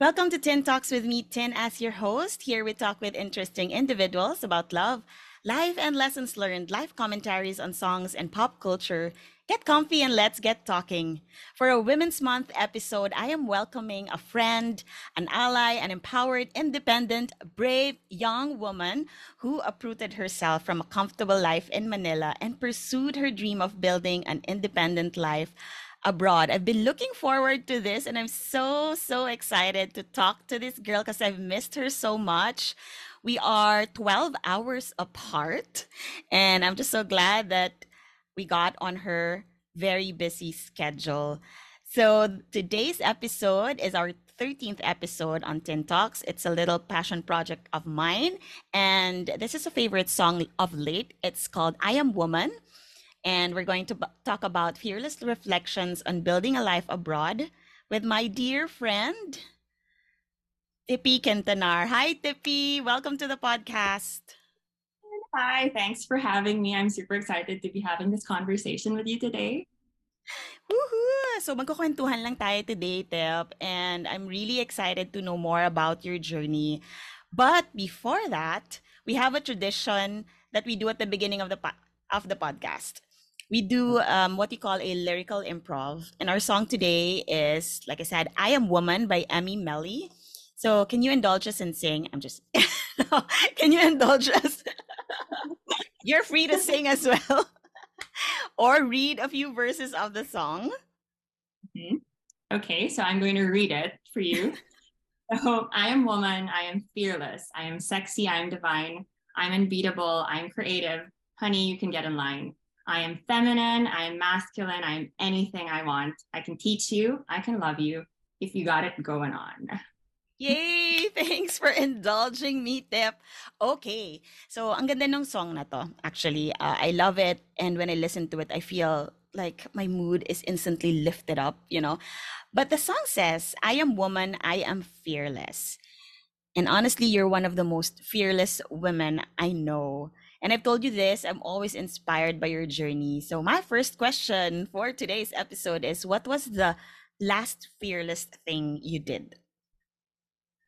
Welcome to Tin Talks with me, Tin, as your host. Here we talk with interesting individuals about love, life, and lessons learned, life commentaries on songs and pop culture. Get comfy and let's get talking. For a Women's Month episode, I am welcoming a friend, an ally, an empowered, independent, brave young woman who uprooted herself from a comfortable life in Manila and pursued her dream of building an independent life abroad. I've been looking forward to this and I'm so, so excited to talk to this girl because I've missed her so much. We are 12 hours apart, and I'm just so glad that we got on her very busy schedule. So today's episode is our 13th episode on Tin Talks. It's a little passion project of mine, and this is a favorite song of late. It's called I Am Woman and we're going to b- talk about fearless reflections on building a life abroad with my dear friend, Tippy Kintanar. Hi, Tippy. Welcome to the podcast. Hi, thanks for having me. I'm super excited to be having this conversation with you today. Woohoo! So magkukwentuhan lang tayo today, Tep, and I'm really excited to know more about your journey. But before that, we have a tradition that we do at the beginning of the po- of the podcast we do um, what you call a lyrical improv. And our song today is, like I said, I Am Woman by Emmy Meli. So can you indulge us and sing? I'm just, can you indulge us? You're free to sing as well or read a few verses of the song. Mm-hmm. Okay, so I'm going to read it for you. so I am woman, I am fearless, I am sexy, I am divine, I'm unbeatable, I'm creative. Honey, you can get in line. I am feminine, I am masculine, I am anything I want. I can teach you, I can love you if you got it going on. Yay! Thanks for indulging me, Tip. Okay. So, ang ganda ng song na to. Actually, uh, I love it. And when I listen to it, I feel like my mood is instantly lifted up, you know. But the song says, I am woman, I am fearless. And honestly, you're one of the most fearless women I know. And I've told you this, I'm always inspired by your journey. So, my first question for today's episode is What was the last fearless thing you did?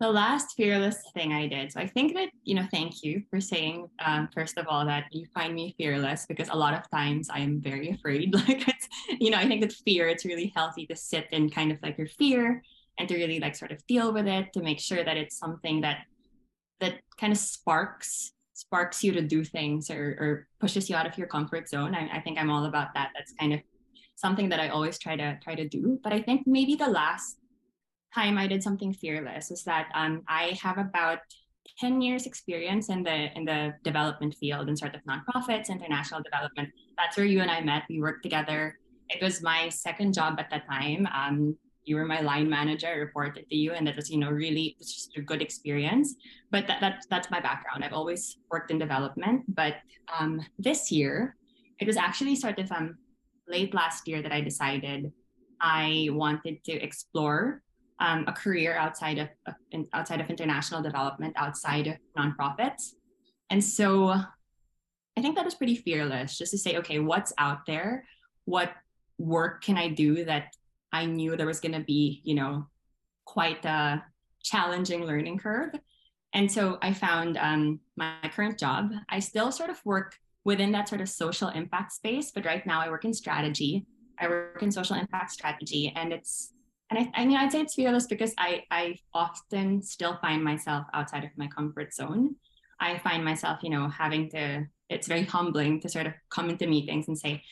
The last fearless thing I did. So, I think that, you know, thank you for saying, um, first of all, that you find me fearless because a lot of times I am very afraid. Like, it's, you know, I think that fear, it's really healthy to sit in kind of like your fear and to really like sort of deal with it to make sure that it's something that that kind of sparks sparks you to do things or, or pushes you out of your comfort zone. I, I think I'm all about that. That's kind of something that I always try to try to do. But I think maybe the last time I did something fearless is that um, I have about 10 years experience in the in the development field and sort of nonprofits, international development. That's where you and I met. We worked together. It was my second job at that time. Um, you were my line manager, I reported to you, and that was, you know, really just a good experience. But that, that that's my background. I've always worked in development. But um, this year, it was actually sort of um, late last year that I decided I wanted to explore um, a career outside of uh, outside of international development, outside of nonprofits. And so I think that was pretty fearless just to say, okay, what's out there? What work can I do that I knew there was going to be, you know, quite a challenging learning curve. And so I found um, my current job. I still sort of work within that sort of social impact space, but right now I work in strategy. I work in social impact strategy, and it's and I, I mean I'd say it's fearless because I I often still find myself outside of my comfort zone. I find myself, you know, having to. It's very humbling to sort of come into meetings and say,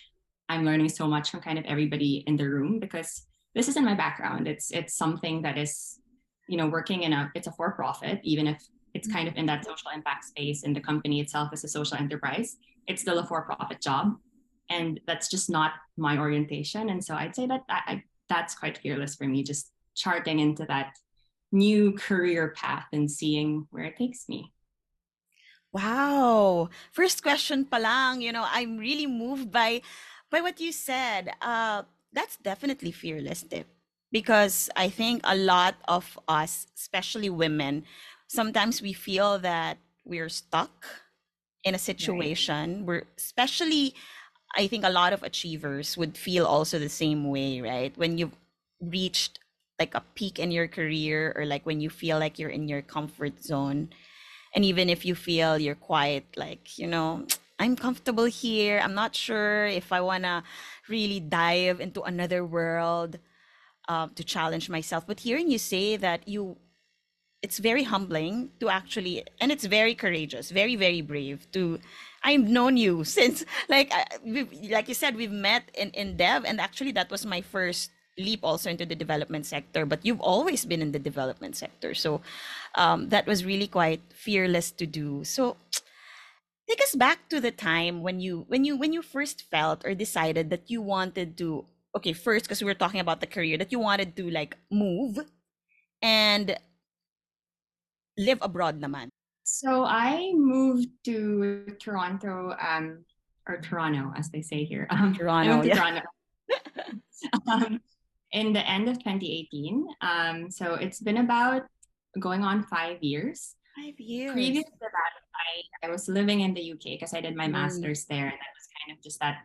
I'm learning so much from kind of everybody in the room because this isn't my background. It's it's something that is, you know, working in a it's a for profit, even if it's kind of in that social impact space and the company itself is a social enterprise, it's still a for profit job. And that's just not my orientation. And so I'd say that I, I, that's quite fearless for me, just charting into that new career path and seeing where it takes me. Wow. First question palang, you know, I'm really moved by by what you said. Uh, that's definitely fearless tip because I think a lot of us, especially women, sometimes we feel that we're stuck in a situation right. where especially I think a lot of achievers would feel also the same way, right? When you've reached like a peak in your career or like when you feel like you're in your comfort zone and even if you feel you're quite like you know i'm comfortable here. I'm not sure if i want to really dive into another world uh, to challenge myself. But hearing you say that you it's very humbling to actually and it's very courageous very very brave to i've known you since like we, like you said we've met in in dev and actually that was my first leap also into the development sector. But you've always been in the development sector. So um, that was really quite fearless to do. So take us back to the time when you when you when you first felt or decided that you wanted to okay first because we were talking about the career that you wanted to like move and live abroad naman so i moved to toronto um or toronto as they say here um, toronto, yeah. toronto. um, in the end of 2018. Um, so it's been about going on five years. Five years. Previous to that, I, I was living in the UK because I did my mm. master's there, and that was kind of just that.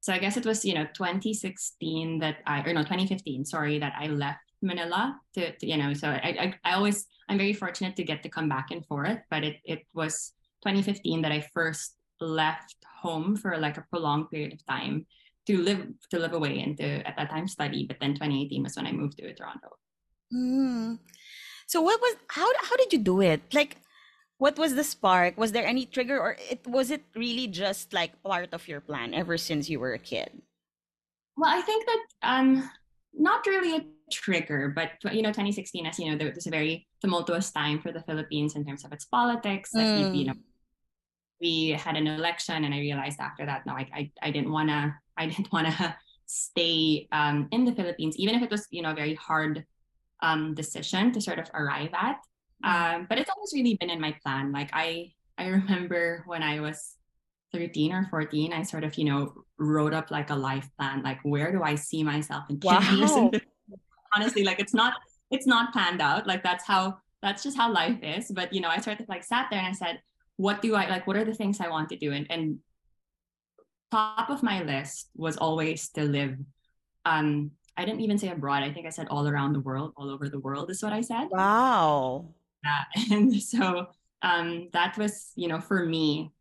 So I guess it was you know 2016 that I or no 2015 sorry that I left Manila to, to you know so I, I I always I'm very fortunate to get to come back and forth, but it it was 2015 that I first left home for like a prolonged period of time to live to live away and to at that time study. But then 2018 was when I moved to Toronto. Mm. So what was how how did you do it? Like what was the spark? Was there any trigger or it was it really just like part of your plan ever since you were a kid? Well, I think that um not really a trigger, but you know, 2016, as you know, there was a very tumultuous time for the Philippines in terms of its politics. Like mm. you know, we had an election, and I realized after that, no, I I, I didn't wanna I didn't want to stay um, in the Philippines, even if it was, you know, a very hard um, decision to sort of arrive at. Um, but it's always really been in my plan. Like I, I remember when I was 13 or 14, I sort of, you know, wrote up like a life plan. Like, where do I see myself in 10 wow. years? Honestly, like it's not, it's not planned out. Like that's how, that's just how life is. But you know, I sort of like sat there and I said, what do I like? What are the things I want to do? And and top of my list was always to live um I didn't even say abroad. I think I said all around the world, all over the world is what I said. Wow. Yeah. And so um that was, you know, for me,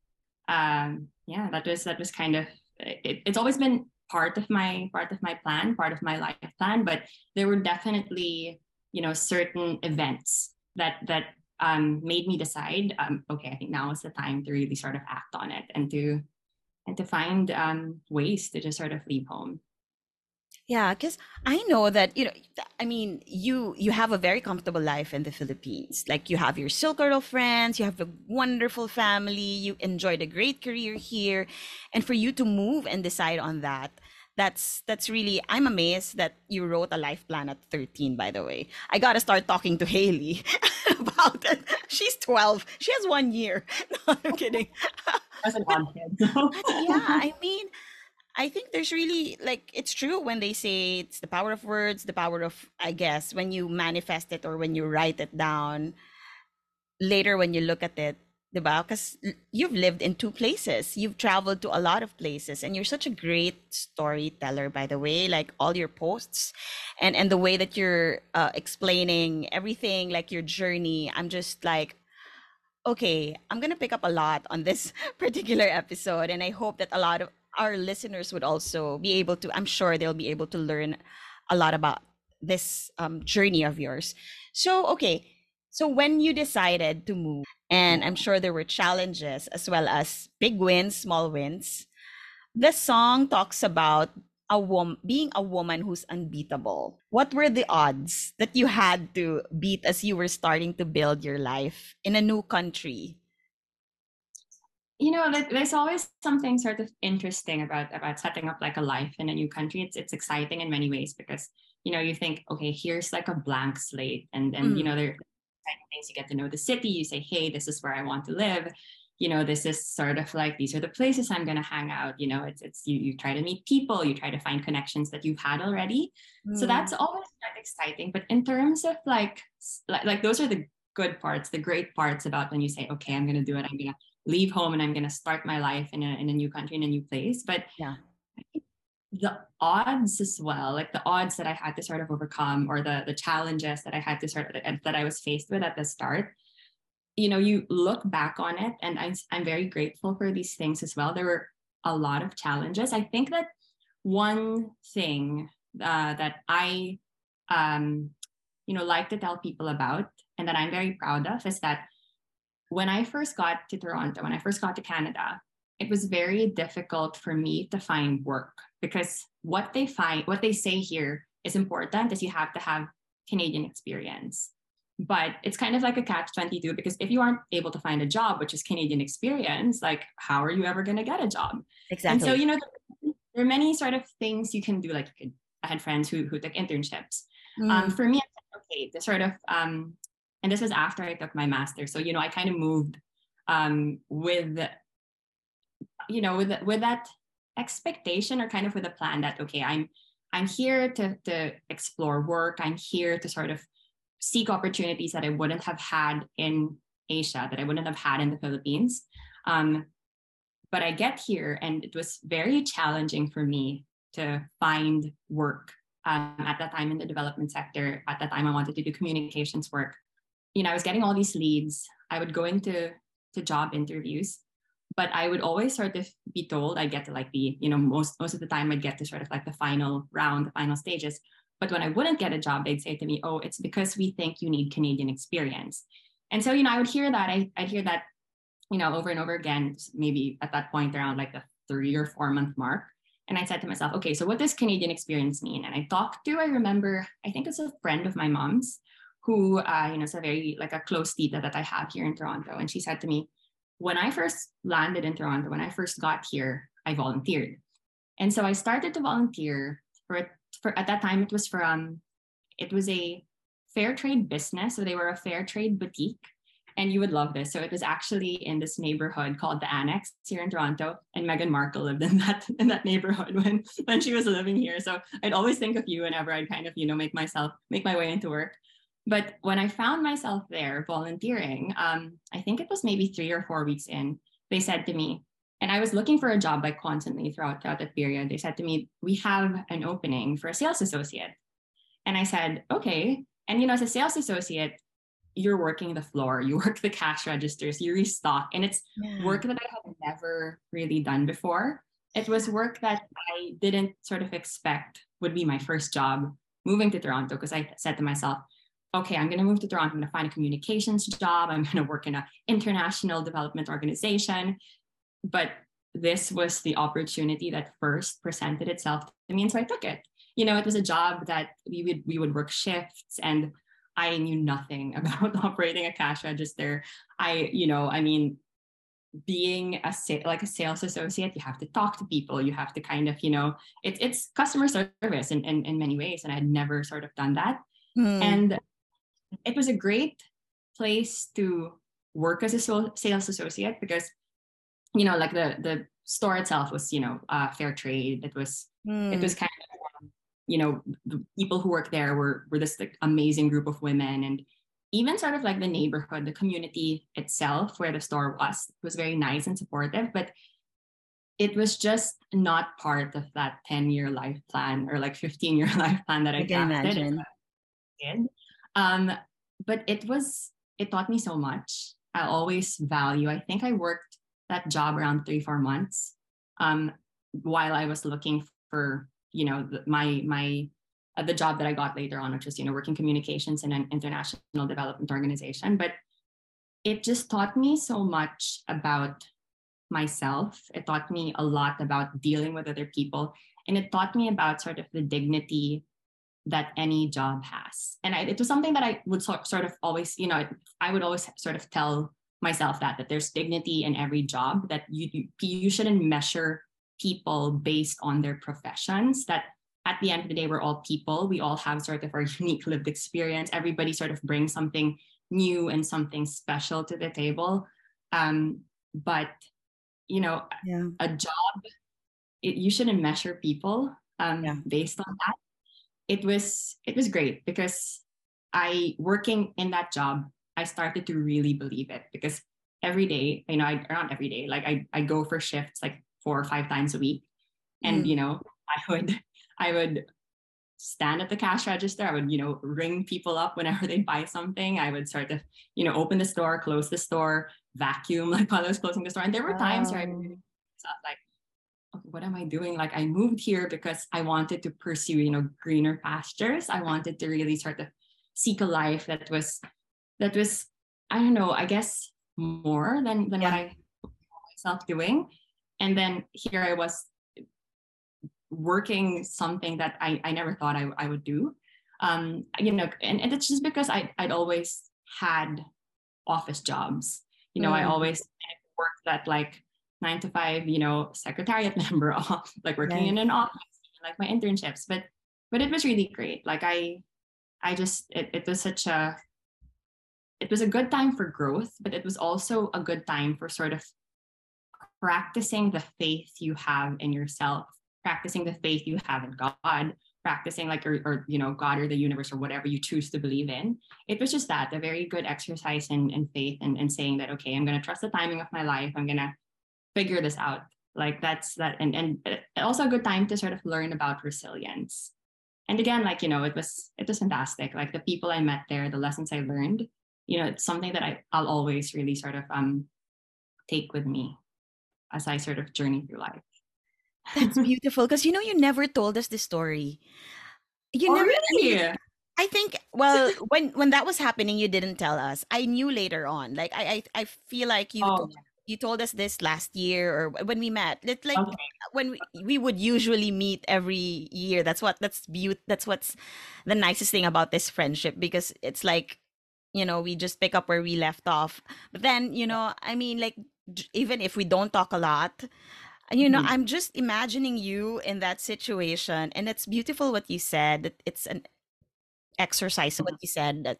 um, yeah, that was that was kind of it, it's always been part of my part of my plan, part of my life plan, but there were definitely, you know, certain events that that um made me decide, um, okay, I think now is the time to really sort of act on it and to and to find um, ways to just sort of leave home yeah because i know that you know i mean you you have a very comfortable life in the philippines. Like you have your silk girl friends you have a wonderful family you enjoyed a great career here. And for you to move and decide on that that's that's really i'm amazed that you wrote a life plan at 13 by the way. I gotta start talking to haley about it. She's 12 she has one year. No i'm kidding. Yeah i mean i think there's really like it's true when they say it's the power of words the power of i guess when you manifest it or when you write it down. Later when you look at it the Bible, because you've lived in two places. You've traveled to a lot of places and you're such a great storyteller by the way like all your posts and and the way that you're uh, explaining everything like your journey. I'm just like okay i'm gonna pick up a lot on this particular episode and i hope that a lot of our listeners would also be able to i'm sure they'll be able to learn a lot about this um, journey of yours so okay so when you decided to move and I'm sure there were challenges as well as big wins, small wins. The song talks about a woman being a woman who's unbeatable. What were the odds that you had to beat as you were starting to build your life in a new country? You know, there's always something sort of interesting about about setting up like a life in a new country. It's it's exciting in many ways because you know you think, okay, here's like a blank slate, and then mm. you know there things. You get to know the city. You say, hey, this is where I want to live. You know, this is sort of like these are the places I'm going to hang out. You know, it's it's you you try to meet people. You try to find connections that you've had already. Mm. So that's always quite exciting. But in terms of like like, like those are the good parts, the great parts about when you say, okay, I'm going to do it. I'm going to leave home and I'm going to start my life in a in a new country in a new place. But yeah the odds as well, like the odds that I had to sort of overcome or the the challenges that I had to sort of that I was faced with at the start, you know, you look back on it and I'm, I'm very grateful for these things as well. There were a lot of challenges. I think that one thing uh, that I, um, you know, like to tell people about and that I'm very proud of is that when I first got to Toronto, when I first got to Canada, it was very difficult for me to find work because what they find, what they say here is important is you have to have Canadian experience. But it's kind of like a catch 22 because if you aren't able to find a job, which is Canadian experience, like how are you ever going to get a job? Exactly. And so, you know, there are many sort of things you can do. Like I had friends who, who took internships. Mm. Um, for me, okay, the sort of, um, and this was after I took my master. So, you know, I kind of moved um, with you know with with that expectation or kind of with a plan that okay i'm i'm here to to explore work. I'm here to sort of seek opportunities that i wouldn't have had in asia that i wouldn't have had in the philippines. Um, but i get here and it was very challenging for me to find work um, at that time in the development sector. At that time i wanted to do communications work you know i was getting all these leads i would go into to job interviews but I would always sort of be told I'd get to like the, you know, most most of the time I'd get to sort of like the final round, the final stages. But when I wouldn't get a job, they'd say to me, "Oh, it's because we think you need Canadian experience." And so, you know, I would hear that. I, I'd hear that, you know, over and over again. Maybe at that point around like the three or four month mark. And I said to myself, okay, so what does Canadian experience mean? And I talked to, I remember, I think it's a friend of my mom's who, uh, you know, is a very like a close tita that I have here in Toronto. And she said to me, when I first landed in Toronto, when I first got here, I volunteered. And so I started to volunteer for, for at that time it was from it was a fair trade business. So they were a fair trade boutique. And you would love this. So it was actually in this neighborhood called the Annex here in Toronto. And Meghan Markle lived in that in that neighborhood when when she was living here. So I'd always think of you whenever I'd kind of, you know, make myself make my way into work. But when I found myself there volunteering, um, I think it was maybe three or four weeks in, they said to me, and I was looking for a job like constantly throughout, throughout that period. They said to me, We have an opening for a sales associate. And I said, Okay. And you know, as a sales associate, you're working the floor, you work the cash registers, you restock, and it's yeah. work that I had never really done before. It was work that I didn't sort of expect would be my first job moving to Toronto because I said to myself, okay, I'm going to move to Toronto. I'm going to find a communications job. I'm going to work in an international development organization. But this was the opportunity that first presented itself to me. And so I took it. You know, it was a job that we would we would work shifts and I knew nothing about operating a cash register. I, you know, I mean, being a like a sales associate, you have to talk to people. You have to kind of, you know, it's it's customer service in, in, in many ways. And I had never sort of done that. Mm. And it was a great place to work as a sales associate because you know like the the store itself was you know uh, fair trade it was mm. it was hmm. kind of you know the people who worked there were were this like, amazing group of women and even sort of like the neighborhood the community itself where the store was was very nice and supportive but it was just not part of that 10 year life plan or like 15 year life plan that I, I can imagine. Did. Um, but it was, it taught me so much. I always value, I think I worked that job around three, four months um, while I was looking for, you know, my, my, uh, the job that I got later on, which was, you know, working communications in an international development organization. But it just taught me so much about myself. It taught me a lot about dealing with other people. And it taught me about sort of the dignity that any job has. And I, it was something that I would so, sort of always, you know, I would always sort of tell myself that that there's dignity in every job that you you, you shouldn't measure people based on their professions that at the end of the day we're all people we all have sort of our unique lived experience everybody sort of brings something new and something special to the table um, but you know yeah. a job it, you shouldn't measure people um, yeah. based on that it was it was great because I working in that job, I started to really believe it because every day, you know, I not every day, like I I go for shifts like four or five times a week. And mm. you know, I would I would stand at the cash register. I would, you know, ring people up whenever they buy something. I would sort of, you know, open the store, close the store, vacuum like while I was closing the store. And there were times where I would like, okay, what am I doing? Like I moved here because I wanted to pursue, you know, greener pastures. I wanted to really sort of seek a life that was that was, I don't know, I guess more than than yeah. what I myself doing. And then here I was working something that I, I never thought I, I would do. Um, you know, and, and it's just because I, I'd always had office jobs. You know, mm. I always worked at like nine to five, you know, secretariat member like working in an office, like my internships. But but it was really great. Like I I just it, it was such a it was a good time for growth, but it was also a good time for sort of practicing the faith you have in yourself practicing the faith you have in God, practicing like or, or, you know God or the universe or whatever you choose to believe in. It was just that a very good exercise in, in faith and, and saying that okay, I'm gonna trust the timing of my life. I'm gonna figure this out. Like that's that and and also a good time to sort of learn about resilience. And again, like you know, it was it was fantastic. Like the people I met there, the lessons I learned, you know, it's something that I, I'll always really sort of um take with me as I sort of journey through life. That's beautiful because you know you never told us the story. You oh, never. Really? I think well when when that was happening you didn't tell us. I knew later on. Like I I, I feel like you oh. told, you told us this last year or when we met. It, like okay. when we, we would usually meet every year. That's what that's beaut that's what's the nicest thing about this friendship because it's like you know we just pick up where we left off. But then, you know, I mean like even if we don't talk a lot, you know, mm-hmm. I'm just imagining you in that situation, and it's beautiful what you said. That it's an exercise. What you said that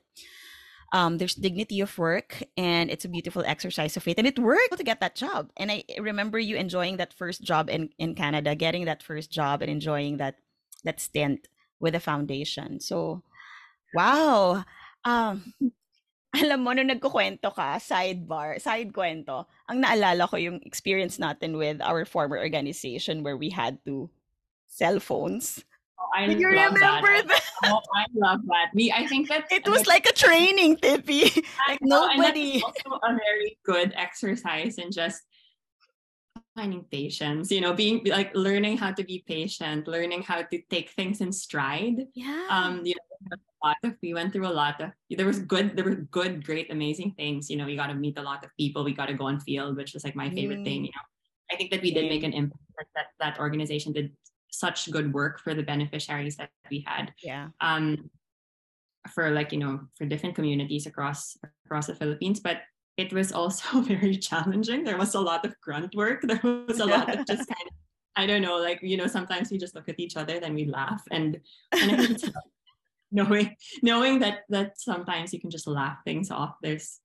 um, there's dignity of work, and it's a beautiful exercise of faith, and it worked to get that job. And I remember you enjoying that first job in in Canada, getting that first job, and enjoying that that stint with the foundation. So, wow. Um, alam mo, nung nagkukwento ka, sidebar, side kwento, ang naalala ko yung experience natin with our former organization where we had to cell phones. I you remember that? that? Oh, I love that. Me, I think that it was like a training, Tippy. like nobody. also a very good exercise and just finding patience. You know, being like learning how to be patient, learning how to take things in stride. Yeah. Um, you know, lot of we went through a lot of there was good there were good great amazing things you know we got to meet a lot of people we got to go on field which was like my favorite mm. thing you know i think that we did make an impact that that organization did such good work for the beneficiaries that we had. Yeah. Um for like you know for different communities across across the philippines but it was also very challenging. There was a lot of grunt work. There was a lot of just kind of I don't know, like you know, sometimes we just look at each other, then we laugh, and, and knowing knowing that that sometimes you can just laugh things off. There's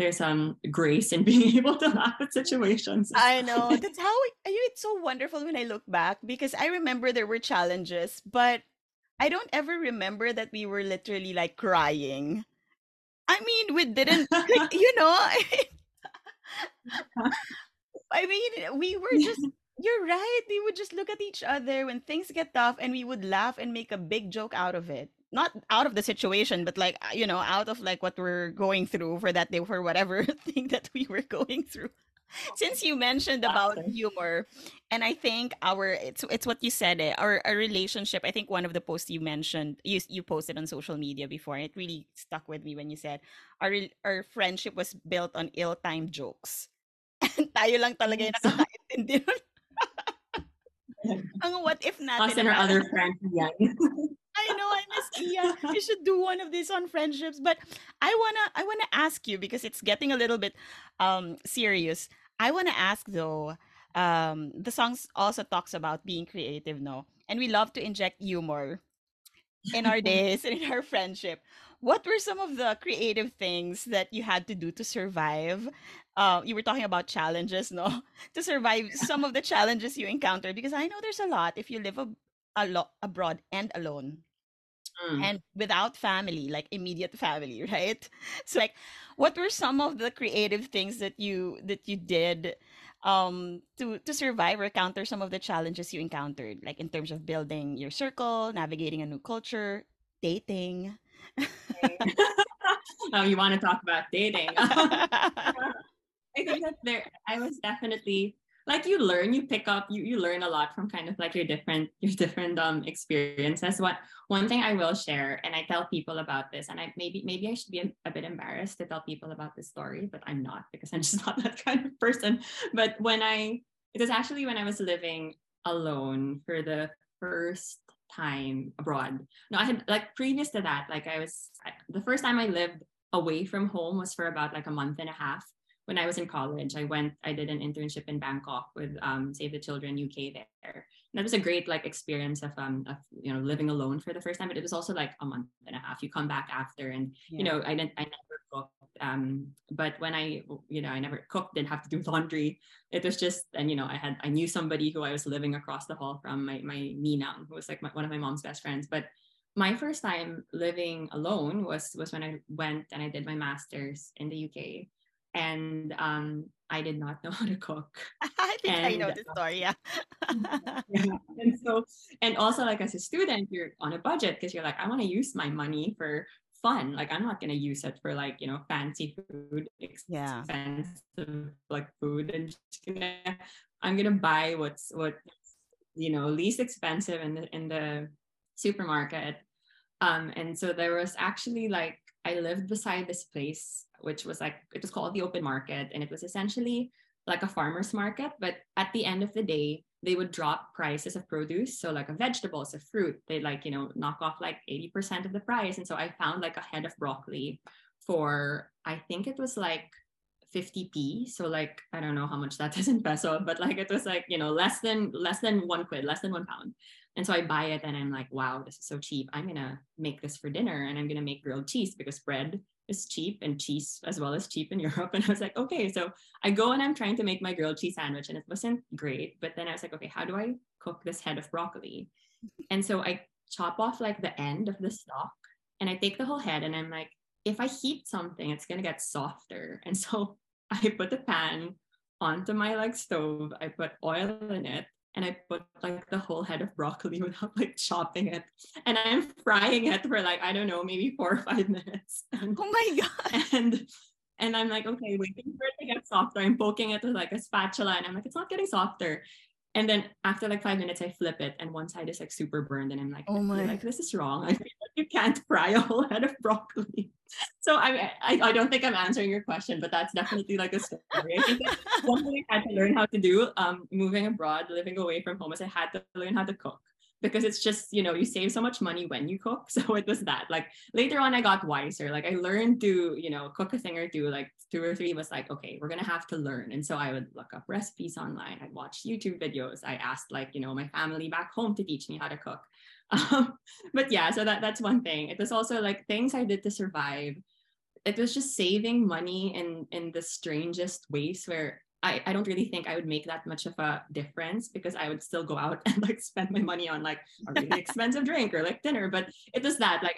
there's um grace in being able to laugh at situations. I know. That's how it's so wonderful when i look back because i remember there were challenges but i don't ever remember that we were literally like crying. I mean we didn't like, you know I mean we were just you're right we would just look at each other when things get tough and we would laugh and make a big joke out of it not out of the situation but like you know out of like what we're going through for that day for whatever thing that we were going through. Since you mentioned about humor and i think our it's it's what you said eh, our, our relationship i think one of the posts you mentioned you you posted on social media before it really stuck with me when you said our our friendship was built on ill-timed jokes. And tayo lang talaga yung nakakaintindi ang what if natin us and our other friends yan I know I miss Iya. You should do one of these on friendships. But I wanna I wanna ask you because it's getting a little bit um serious. I wanna ask though, um, the songs also talks about being creative, no? And we love to inject humor in our days and in our friendship. What were some of the creative things that you had to do to survive? Uh, you were talking about challenges, no? to survive some of the challenges you encountered, because I know there's a lot if you live a, a lot abroad and alone Mm. and without family, like immediate family, right? So like what were some of the creative things that you that you did um to to survive or counter some of the challenges you encountered, like in terms of building your circle, navigating a new culture, dating? oh, you want to talk about dating? I think that there, I was definitely like you learn, you pick up, you you learn a lot from kind of like your different your different um experiences. What one thing I will share, and I tell people about this, and I maybe maybe I should be a, a bit embarrassed to tell people about this story, but I'm not because I'm just not that kind of person. But when I it was actually when I was living alone for the first time abroad. No, I had like previous to that, like I was I, the first time I lived away from home was for about like a month and a half when I was in college, I went, I did an internship in Bangkok with um, Save the Children UK there. And that was a great like experience of um of you know living alone for the first time. But it was also like a month and a half. You come back after, and yeah. you know I didn't I never cooked. Um, but when I you know I never cooked, didn't have to do laundry. It was just and you know I had I knew somebody who I was living across the hall from my my Ninang, who was like my, one of my mom's best friends. But my first time living alone was was when I went and I did my master's in the UK and um, I did not know how to cook. I think and, I know the story. Yeah. yeah. And so, and also like as a student, you're on a budget because you're like, I want to use my money for fun. Like I'm not gonna use it for like you know fancy food, expensive yeah. like food, and gonna, I'm gonna buy what's what you know least expensive in the in the supermarket. Um, and so there was actually like I lived beside this place which was like it was called the open market and it was essentially like a farmer's market but at the end of the day they would drop prices of produce. So like a vegetables a fruit they like you know knock off like 80% of the price. And so i found like a head of broccoli for i think it was like 50p so like i don't know how much that is in peso but like it was like you know less than less than one quid less than one pound and so i buy it and i'm like wow this is so cheap i'm gonna make this for dinner and i'm gonna make grilled cheese because bread is cheap and cheese as well as cheap in Europe. And I was like, okay, so I go and I'm trying to make my grilled cheese sandwich and it wasn't great. But then I was like, okay, how do I cook this head of broccoli? And so I chop off like the end of the stalk and I take the whole head and I'm like, if I heat something, it's gonna get softer. And so I put the pan onto my like stove, I put oil in it, and I put like the whole head of broccoli without like chopping it. And I'm frying it for like, I don't know, maybe four or five minutes. And, oh my God. And and I'm like, okay, waiting for it to get softer. I'm poking it with like a spatula and I'm like, it's not getting softer. And then after like five minutes, I flip it, and one side is like super burned, and I'm like, oh my, like this is wrong. I feel you can't fry a whole head of broccoli. So I, I, I don't think I'm answering your question, but that's definitely like a story. I think one thing I had to learn how to do, um, moving abroad, living away from home, is I had to learn how to cook. Because it's just you know you save so much money when you cook. So it was that. Like later on i got wiser. Like i learned to you know cook a thing or two like two or three was like okay we're gonna have to learn. And so i would look up recipes online. I'd watch youtube videos. I asked like you know my family back home to teach me how to cook um, but yeah so that that's one thing it was also like things i did to survive it was just saving money in in the strangest ways where I, I don't really think I would make that much of a difference because I would still go out and like spend my money on like a really expensive drink or like dinner. But it was that like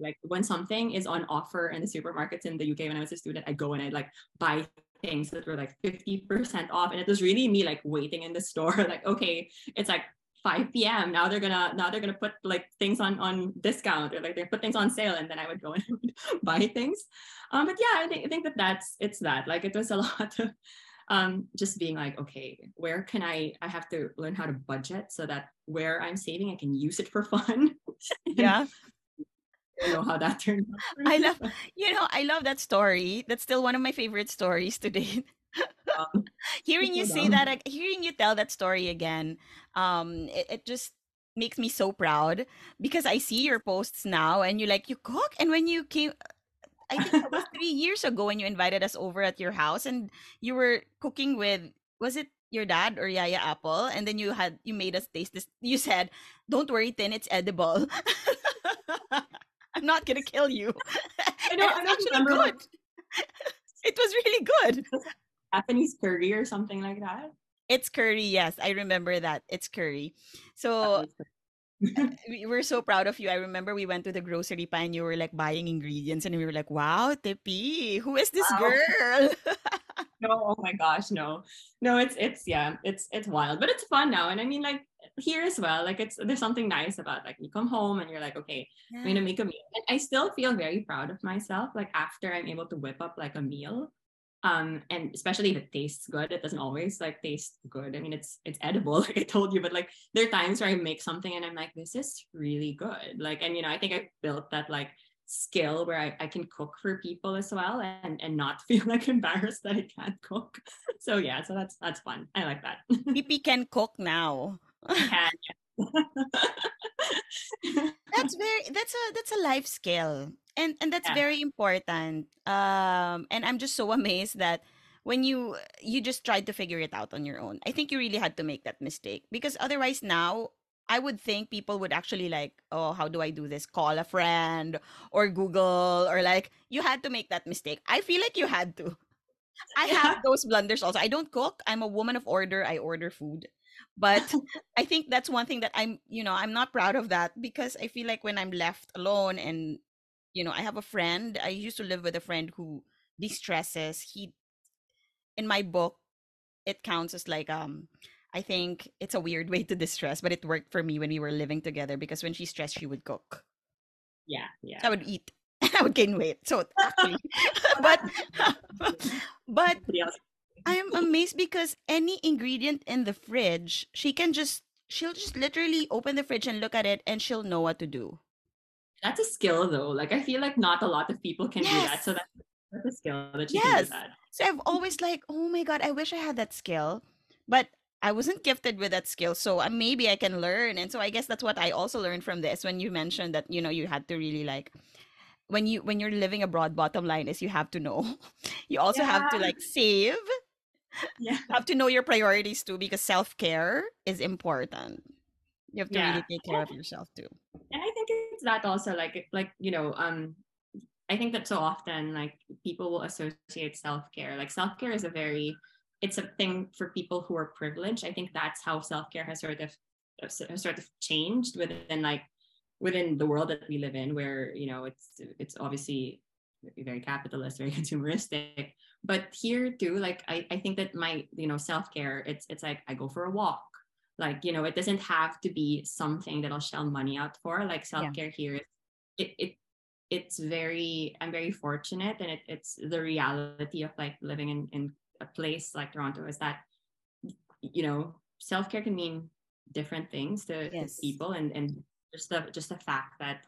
like when something is on offer in the supermarkets in the UK when I was a student, I go and I like buy things that were like 50% off. And it was really me like waiting in the store, like, okay, it's like 5 p.m. Now they're gonna now they're gonna put like things on on discount or like they put things on sale, and then I would go and buy things. Um, but yeah, I think I think that that's it's that like it was a lot of um, just being like, okay, where can I? I have to learn how to budget so that where I'm saving, I can use it for fun. yeah. I know how that turned out. I love, you know, I love that story. That's still one of my favorite stories to date. Um, hearing you say that, hearing you tell that story again, um, it, it just makes me so proud because I see your posts now and you're like you cook and when you came I think it was three years ago when you invited us over at your house and you were cooking with was it your dad or Yaya Apple? And then you had you made us taste this. You said, "Don't worry, Tin, it's edible. I'm not gonna kill you." I know. I don't remember. Good. it was really good. Japanese curry or something like that. It's curry, yes. I remember that. It's curry. So uh, we were so proud of you. I remember we went to the grocery pa and you were like buying ingredients and we were like, wow, Tepi, who is this Wow. girl? No, oh my gosh, no. No, it's it's yeah, it's it's wild. But it's fun now. And I mean like here as well, like it's there's something nice about like you come home and you're like, okay, I'm gonna make a meal. And I still feel very proud of myself, like after I'm able to whip up like a meal. Um, and especially if it tastes good, it doesn't always like taste good. I mean, it's it's edible, like I told you, but like there are times where I make something and I'm like, this is really good. Like, and you know, I think I built that like skill where I, I can cook for people as well and and not feel like embarrassed that I can't cook. So yeah, so that's that's fun. I like that. Pipi can cook now. Can, that's very that's a that's a life skill and and that's Yeah. very important um and i'm just so amazed that when you you just tried to figure it out on your own i think you really had to make that mistake because otherwise now i would think people would actually like oh how do i do this? Call a friend or google or like you had to make that mistake. I feel like you had to. I Yeah. have those blunders also. I don't cook. I'm a woman of order. I order food. But I think that's one thing that I'm, you know, I'm not proud of that because I feel like when I'm left alone and, you know, I have a friend, I used to live with a friend who de-stresses. He, in my book, it counts as like, um, I think it's a weird way to distress, but it worked for me when we were living together because when she's stressed, she would cook. Yeah, yeah. I would eat. I would gain weight. So actually, but, but I'm amazed because any ingredient in the fridge, she can just she'll just literally open the fridge and look at it and she'll know what to do. That's a skill though. Like I feel like not a lot of people can do that. So that's, that's a skill that you can Yes. do that. So I've always like, oh my god, I wish I had that skill, but I wasn't gifted with that skill, so uh, maybe I can learn. And so I guess that's what I also learned from this when you mentioned that you know you had to really like when you when you're living abroad. Bottom line is you have to know. You also have to like save. Yeah. You have to know your priorities too because self care is important. You have to Yeah. really take care of yourself too. and I think it's that also like like you know um I think that so often like people will associate self-care like self-care is a very it's a thing for people who are privileged I think that's how self-care has sort of has sort of changed within like within the world that we live in where you know it's it's obviously very capitalist very consumeristic but here too like I, I think that my you know self-care it's it's like I go for a walk like you know it doesn't have to be something that i'll shell money out for. Like self-care here, it, it it's very i'm very fortunate and it, it's the reality of like living in, in a place like toronto is that you know self-care can mean different things to, to people and and just the just the fact that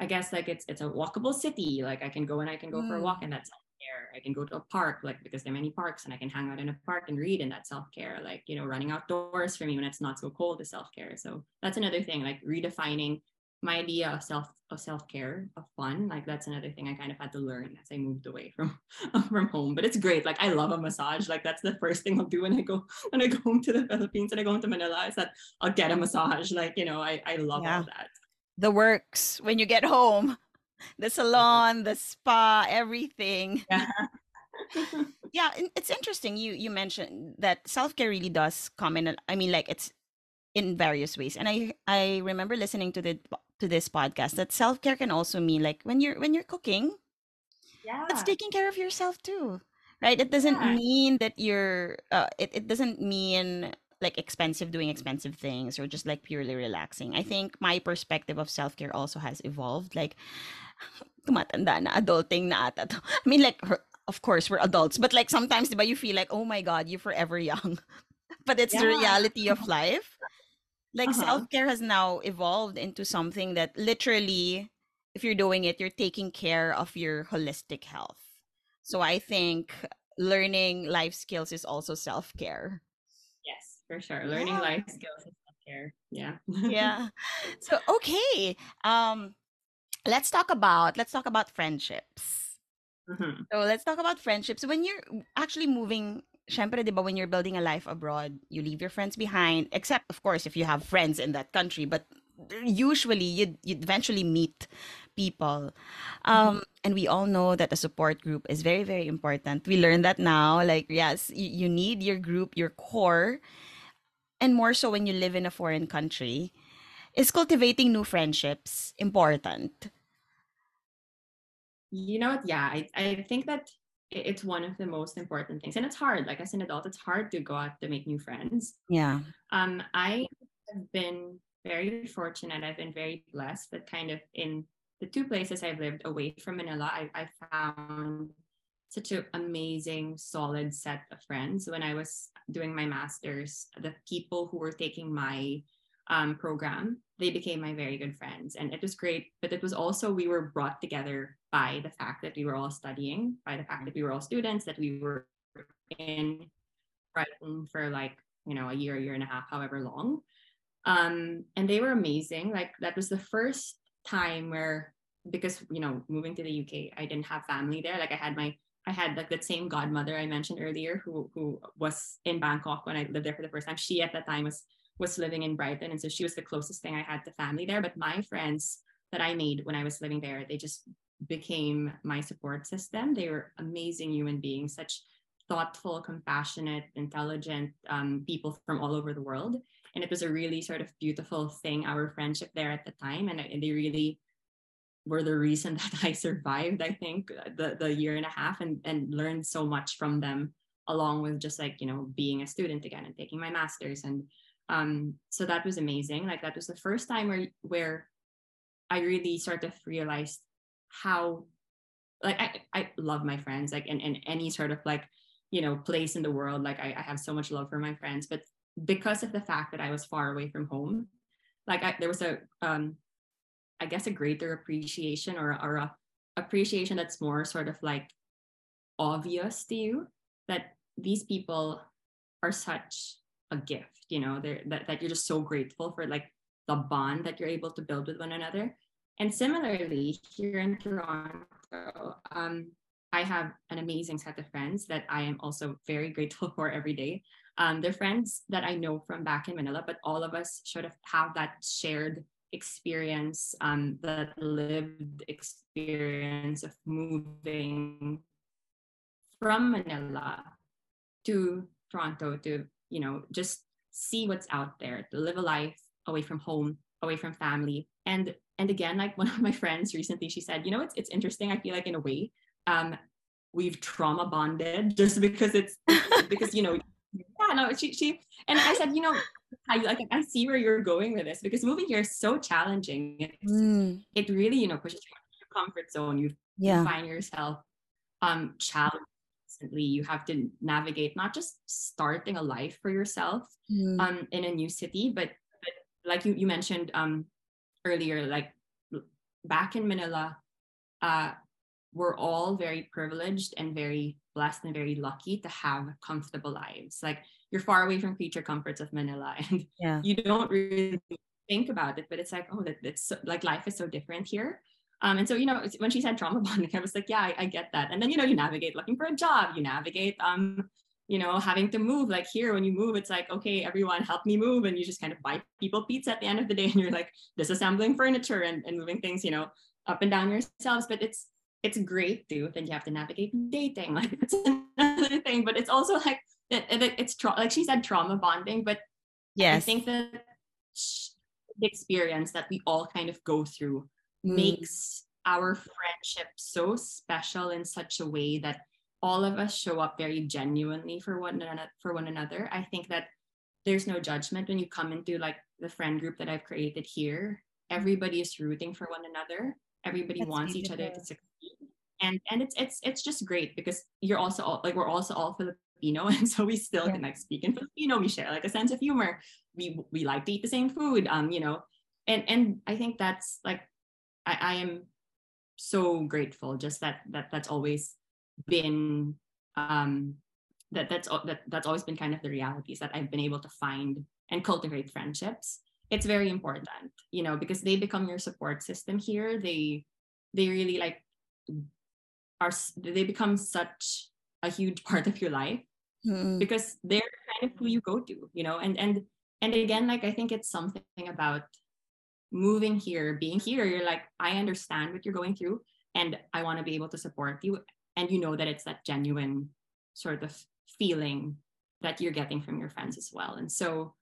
i guess like it's it's a walkable city. Like i can go and i can go for a Mm. walk and that's self-care i can go to a park like because there are many parks and i can hang out in a park and read and that's self-care like you know running outdoors for me when it's not so cold is self-care. So that's another thing like redefining my idea of self of self-care of fun like that's another thing i kind of had to learn as i moved away from from home. But it's great like i love a massage like that's the first thing i'll do when i go when i go home to the philippines and i go into manila is that i'll get a massage like you know i i love Yeah. all that. The works when you get home, the salon, the spa, everything. yeah Yeah, it's interesting. You you mentioned that self care really does come in. I mean, like it's in various ways. And I I remember listening to the to this podcast that self care can also mean like when you're when you're cooking, yeah it's taking care of yourself too, right? It doesn't Yeah. mean that you're. Uh, it it doesn't mean like expensive doing expensive things or just like purely relaxing. I think my perspective of self care also has evolved. Like tumatanda na, adulting na ata to. I mean, like, of course, we're adults, but like sometimes, diba, you feel like, oh my God, you're forever young. but it's the reality of life. Like, Uh-huh. self care has now evolved into something that literally, if you're doing it, you're taking care of your holistic health. So I think learning life skills is also self care. yes for sure learning Yeah. life skills and self-care yeah yeah. So okay. Um let's talk about let's talk about friendships. Mhm. So let's talk about friendships. When you're actually moving, syempre, di ba, when you're building a life abroad, you leave your friends behind, except, of course, if you have friends in that country. But usually, you'd, you'd eventually meet people. Um, And we all know that a support group is very, very important. We learn that now. Like, yes, you, you need your group, your core, and more so when you live in a foreign country Is cultivating new friendships important? You know what? Yeah, I, I think that it's one of the most important things. And it's hard. Like as an adult, it's hard to go out to make new friends. Yeah. Um, I have been very fortunate. I've been very blessed that kind of in the two places I've lived away from Manila, I, I found such an amazing, solid set of friends. When I was doing my master's, the people who were taking my um, program, they became my very good friends. And it was great. But it was also, we were brought together by the fact that we were all studying, by the fact that we were all students, that we were in Brighton for like, you know, a year, year and a half, however long. Um, and they were amazing. Like that was the first time where, because, you know, moving to the UK, I didn't have family there. Like I had my I had like that same godmother I mentioned earlier who who was in Bangkok when I lived there for the first time. She at that time was was living in Brighton. And so she was the closest thing I had to family there. But my friends that I made when I was living there, they just became my support system. They were amazing human beings, such thoughtful, compassionate, intelligent um, people from all over the world. And it was a really sort of beautiful thing, our friendship there at the time. And, and they really were the reason that I survived, I think, the, the year and a half and, and learned so much from them, along with just like, you know, being a student again and taking my master's. And um, so that was amazing. Like that was the first time where where I really sort of realized how like I, I love my friends, like in, in any sort of like, you know, place in the world. Like I, I have so much love for my friends. But because of the fact that I was far away from home, like I, there was a um I guess a greater appreciation or, or a appreciation that's more sort of like obvious to you that these people are such a gift you know? That, that you're just so grateful for like the bond that you're able to build with one another. And similarly here in toronto um, i have an amazing set of friends that i am also very grateful for every day. Um, they're friends that i know from back in manila but all of us sort of have that shared experience um, that lived experience of moving from manila to toronto to you know, just see what's out there, to live a life away from home, away from family. And and again, like one of my friends recently, she said, you know, it's it's interesting. I feel like in a way, um, we've trauma bonded just because it's because you know, yeah, no, she she and I said, you know, I like I see where you're going with this because moving here is so challenging. Mm. It really, you know, pushes you out of your comfort zone. You, yeah. find yourself um challenged constantly you have to navigate not just starting a life for yourself mm. um, in a new city but, but like you, you mentioned um, earlier like back in manila uh, we're all very privileged and very blessed and very lucky to have comfortable lives like you're far away from creature comforts of manila and yeah. you don't really think about it but it's like oh that, that's so, like life is so different here um, and so, you know, when she said trauma bonding, I was like, yeah, I, I, get that. And then, you know, you navigate looking for a job, you navigate, um, you know, having to move. Like here, when you move, it's like, okay, everyone help me move. And you just kind of buy people pizza at the end of the day. And you're like disassembling furniture and, and moving things, you know, up and down yourselves. But it's, it's great too. Then you have to navigate dating. Like it's another thing, but it's also like, it, it, it's tra- like she said, trauma bonding. But yes. I think that the experience that we all kind of go through mm. makes our friendship so special in such a way that all of us show up very genuinely for one another for one another i think that there's no judgment when you come into like the friend group that i've created here everybody is rooting for one another everybody That's wants beautiful. each other to succeed and and it's it's it's just great because you're also all, like we're also all filipino and so we still yeah. can like speak in filipino we share like a sense of humor we we like to eat the same food um you know and and i think that's like I, I am so grateful just that that that's always been um that that's that that's always been kind of the realities that I've been able to find and cultivate friendships. It's very important, you know, because they become your support system here. They they really like are they become such a huge part of your life mm-hmm. because they're kind of who you go to, you know, and and and again, like I think it's something about moving here, being here, you're like, I understand what you're going through and I want to be able to support you. And you know that it's that genuine sort of feeling that you're getting from your friends as well. And so,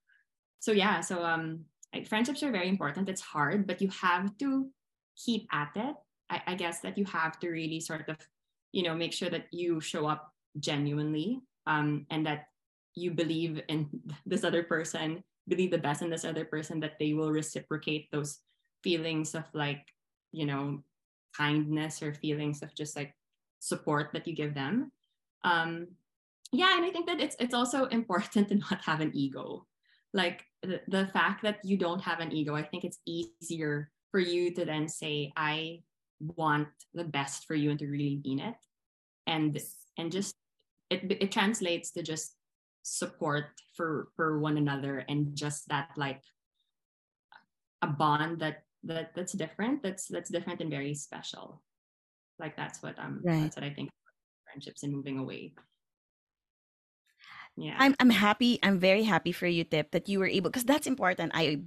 so yeah, so um, like friendships are very important. It's hard but you have to keep at it. I, I guess that you have to really sort of you know make sure that you show up genuinely um, and that you believe in this other person believe the best in this other person that they will reciprocate those feelings of like you know kindness or feelings of just like support that you give them. Um yeah and i think that it's it's also important to not have an ego like the, the fact that you don't have an ego i think it's easier for you to then say i want the best for you and to really mean it. And and just it it translates to just support for for one another and just that like a bond that that that's different that's that's different and very special. Like that's what um right. that's what i think friendships and moving away yeah. I'm i'm happy i'm very happy for you tip that you were able because that's important. I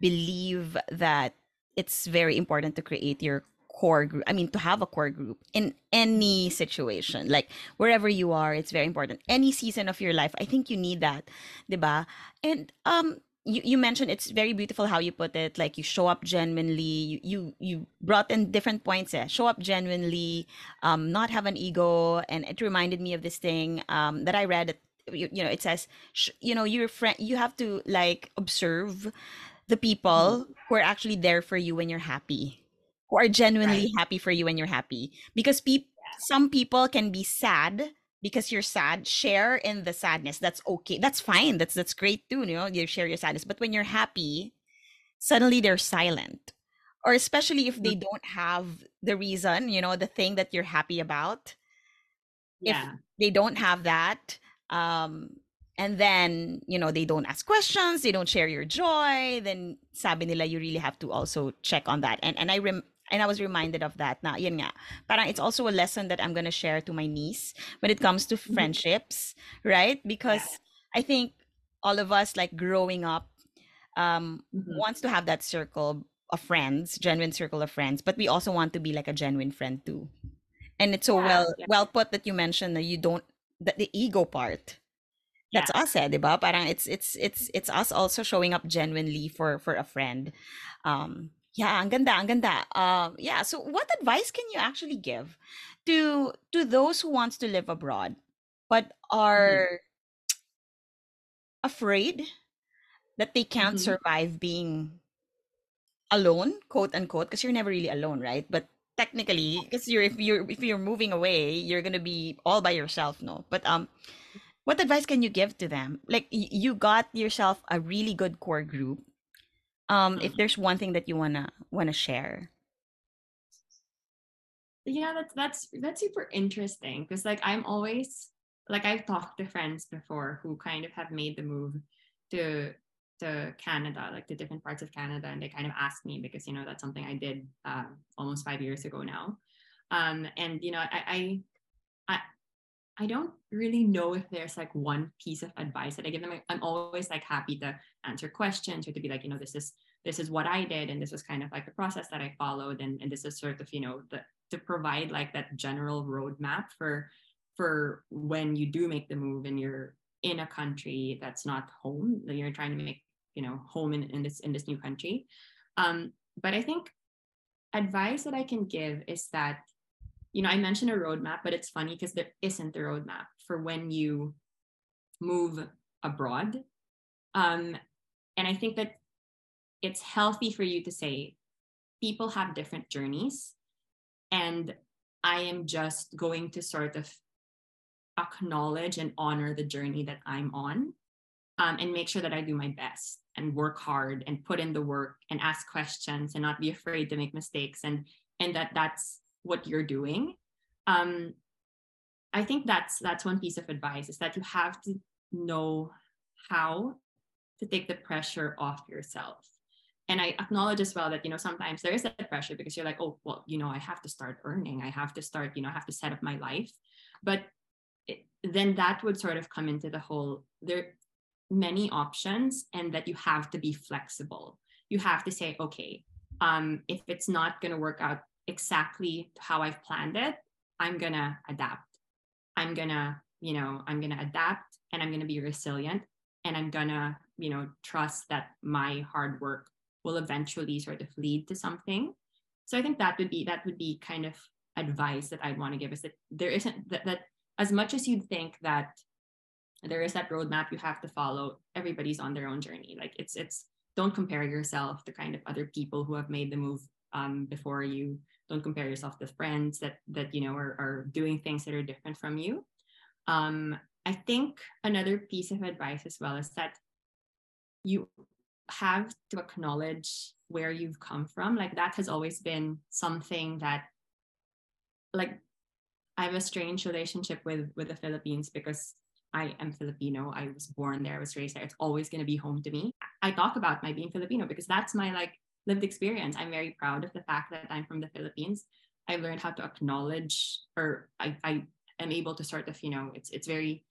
believe that it's very important to create your core group i mean to have a core group in any situation. Like wherever you are it's very important. Any season of your life i think you need that diba and um you, you mentioned it's very beautiful how you put it like you show up genuinely you you, you brought in different points eh? show up genuinely um not have an ego and it reminded me of this thing um that i read you, you know it says sh- you know your friend you have to like observe the people mm-hmm. who are actually there for you when you're happy who are genuinely right. happy for you when you're happy because people yeah. some people can be sad because you're sad share in the sadness that's okay that's fine that's that's great too you know you share your sadness but when you're happy suddenly they're silent or especially if they mm. don't have the reason you know the thing that you're happy about yeah. if they don't have that um and then you know they don't ask questions they don't share your joy then sabi nila you really have to also check on that and and i rem and I was reminded of that na yun nga parang it's also a lesson that I'm gonna share to my niece when it comes to mm-hmm. friendships right because yeah. I think all of us like growing up um mm-hmm. wants to have that circle of friends genuine circle of friends but we also want to be like a genuine friend too and it's so yeah, well well put that you mentioned that you don't that the ego part that's yeah. us eh, diba? Parang it's it's it's it's us also showing up genuinely for for a friend. Um yeah, ang ganda, ang ganda. Um, yeah, so what advice can you actually give to to those who wants to live abroad but mm-hmm. are afraid that they can't mm-hmm. survive being alone, quote unquote, because you're never really alone, right? But technically, because you're if you're if you're moving away, you're gonna be all by yourself, no. But um, what advice can you give to them? Like you got yourself a really good core group um if mm-hmm. there's one thing that you wanna wanna share yeah that's that's that's super interesting because like i'm always like i've talked to friends before who kind of have made the move to to canada like to different parts of canada and they kind of asked me because you know that's something i did uh, almost five years ago now um and you know i i i I don't really know if there's like one piece of advice that I give them. I'm always like happy to answer questions or to be like, you know, this is this is what I did, and this was kind of like the process that I followed, and, and this is sort of, you know, the, to provide like that general roadmap for for when you do make the move and you're in a country that's not home, that you're trying to make, you know, home in, in this in this new country. Um, but I think advice that I can give is that you know, I mentioned a roadmap, but it's funny because there isn't a roadmap for when you move abroad. Um, and I think that it's healthy for you to say people have different journeys, and I am just going to sort of acknowledge and honor the journey that I'm on um, and make sure that I do my best and work hard and put in the work and ask questions and not be afraid to make mistakes and and that that's what you're doing. Um, i think that's that's one piece of advice is that you have to know how to take the pressure off yourself. And i acknowledge as well that you know sometimes there is that pressure because you're like oh well you know i have to start earning. I have to start you know i have to set up my life. But it, then that would sort of come into the whole there many options and that you have to be flexible you have to say okay um, if it's not going to work out exactly how I've planned it, I'm gonna adapt. I'm gonna, you know, I'm gonna adapt and I'm gonna be resilient and I'm gonna you know trust that my hard work will eventually sort of lead to something so i think that would be that would be kind of advice that i'd want to give is that there isn't that, that as much as you'd think that there is that roadmap you have to follow. Everybody's on their own journey. Like it's it's don't compare yourself to kind of other people who have made the move um, before you. Don't compare yourself to friends that that you know are, are doing things that are different from you. Um, i think another piece of advice as well is that you have to acknowledge where you've come from. Like that has always been something that like i have a strange relationship with with the philippines because I am Filipino. I was born there. I was raised there. It's always going to be home to me. I talk about my being Filipino because that's my like lived experience. I'm very proud of the fact that I'm from the Philippines. I've learned how to acknowledge, or I, I am able to sort of, you know, it's it's very,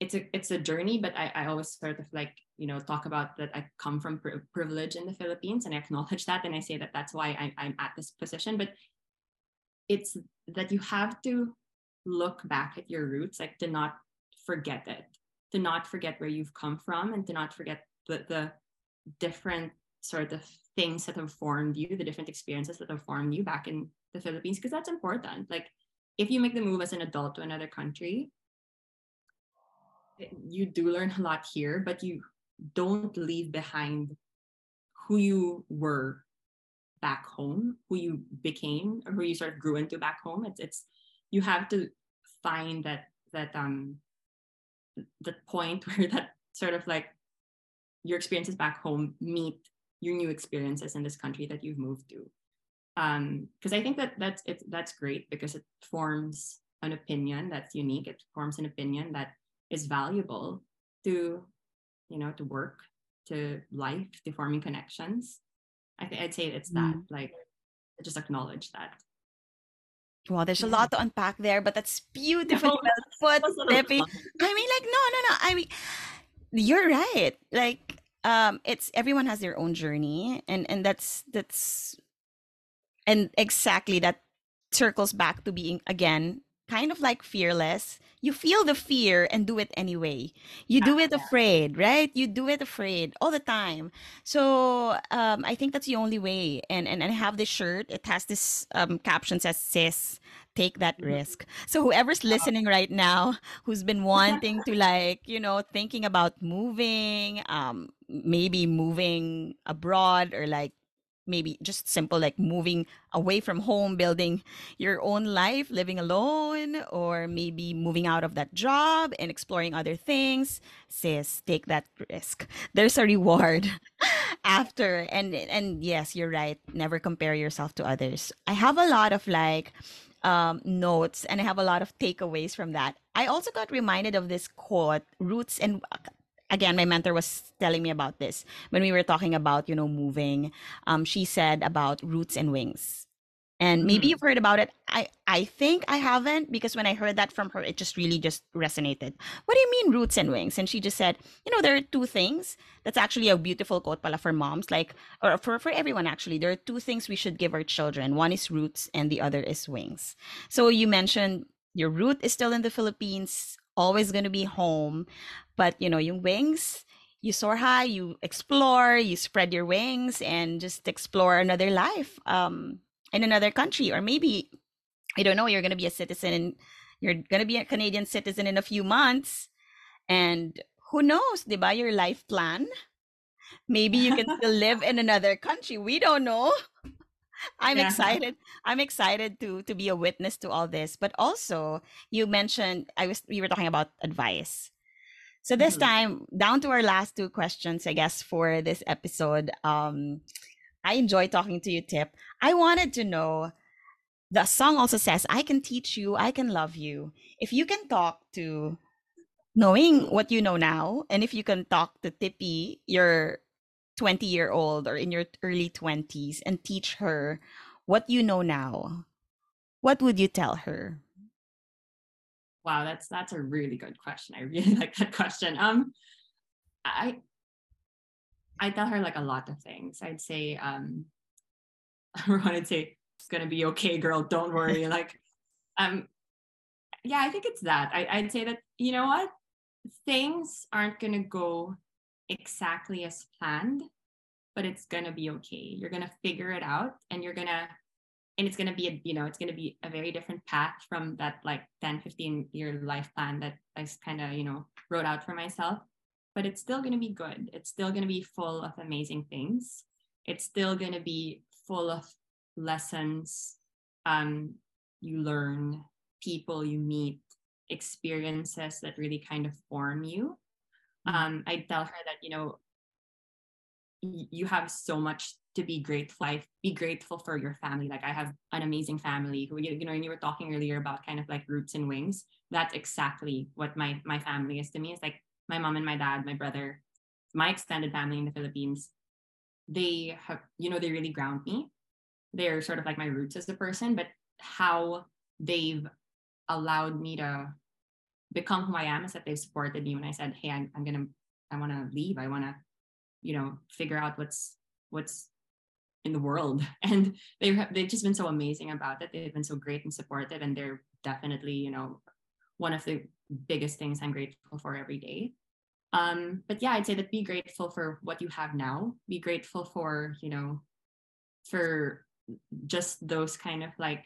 it's a it's a journey. But I, I always sort of like you know talk about that I come from pri- privilege in the Philippines, and I acknowledge that, and I say that that's why I, I'm at this position. But it's that you have to look back at your roots, like to not forget it, to not forget where you've come from, and to not forget the the different sort of things that have formed you, the different experiences that have formed you back in the Philippines, because that's important. Like if you make the move as an adult to another country, you do learn a lot here, but you don't leave behind who you were back home, who you became, or who you sort of grew into back home. It's it's you have to find that that um that point where that sort of like your experiences back home meet your new experiences in this country that you've moved to. Because um, i think that that's it, that's great because it forms an opinion that's unique. It forms an opinion that is valuable to you know to work to life to forming connections. I think i'd say it's that mm. like just acknowledge that well, there's a lot to unpack there, but that's beautiful. well put, Tippy. I mean, like, no, no, no. I mean, you're right. Like, um it's everyone has their own journey and and that's that's and exactly that circles back to being again kind of like fearless you feel the fear and do it anyway. You do it afraid right? You do it afraid all the time. So um, i think that's the only way and and, and i have this shirt. It has this um, caption says sis take that mm-hmm. risk. So whoever's listening right now who's been wanting to like, you know, thinking about moving, um maybe moving abroad or like maybe just simple like moving away from home building your own life living alone or maybe moving out of that job and exploring other things. Sis take that risk. There's a reward after. And and yes you're right. Never compare yourself to others. I have a lot of like um, notes and I have a lot of takeaways from that. I also got reminded of this quote, roots and again, my mentor was telling me about this. When we were talking about, you know, moving. Um, she said about roots and wings. And maybe mm-hmm. you've heard about it. I i think i haven't because when i heard that from her it just really just resonated. What do you mean roots and wings? And she just said you know there are two things. That's actually a beautiful quote pala for moms like or for for everyone actually. There are two things we should give our children. One is roots and the other is wings. So you mentioned your root is still in the philippines always going to be home but you know your wings you soar high, you explore, you spread your wings, and just explore another life. Um, in another country or maybe i don't know you're going to be a citizen and you're going to be a canadian citizen in a few months and who knows they buy your life plan maybe you can still live in another country we don't know i'm yeah. excited i'm excited to to be a witness to all this but also you mentioned i was we were talking about advice so this mm-hmm. time down to our last two questions i guess for this episode um I enjoy talking to you, Tip. I wanted to know the song also says, I can teach you, I can love you. If you can talk to knowing what you know now, and if you can talk to Tippy, your 20 year old or in your early 20s, and teach her what you know now, what would you tell her? Wow, that's that's a really good question. I really like that question. Um, I I tell her like a lot of things. I'd say, um, I would say, it's gonna be okay, girl. Don't worry. like, um, yeah, I think it's that. I, I'd say that you know what, things aren't gonna go exactly as planned, but it's going to be okay. You're going to figure it out and you're going to and it's going to be a you know it's going to be a very different path from that like 10 15 year life plan that i kind of you know wrote out for myself but it's still going to be good it's still going to be full of amazing things it's still going to be full of lessons um, you learn people you meet experiences that really kind of form you. Um, i tell her that you know you have so much to be grateful. Be grateful for your family. Like I have an amazing family who you know, and you were talking earlier about kind of like roots and wings. That's exactly what my my family is to me. It's like my mom and my dad, my brother, my extended family in the Philippines. They have, you know, they really ground me. They're sort of like my roots as a person, but how they've allowed me to become who I am is that they've supported me when I said, Hey, I'm, I'm gonna I wanna leave. I wanna, you know, figure out what's what's in the world. And they've they've just been so amazing about it. They've been so great and supportive and they're definitely you know one of the biggest things i'm grateful for every day. Um but yeah i'd say that be grateful for what you have now. Be grateful for you know for just those kind of like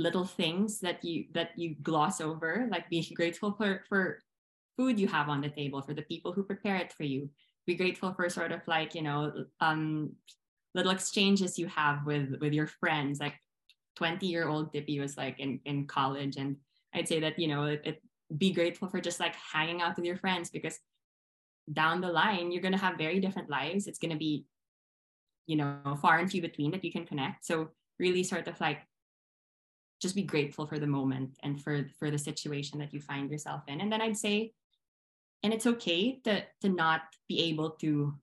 little things that you that you gloss over like be grateful for for food you have on the table for the people who prepare it for you. Be grateful for sort of like you know um little exchanges you have with with your friends. Like 20 year old Tippy was like in in college and i'd say that you know it, it, be grateful for just like hanging out with your friends because down the line you're going to have very different lives. It's going to be you know far and few between that you can connect. So really sort of like just be grateful for the moment and for for the situation that you find yourself in and then i'd say and it's okay to to not be able to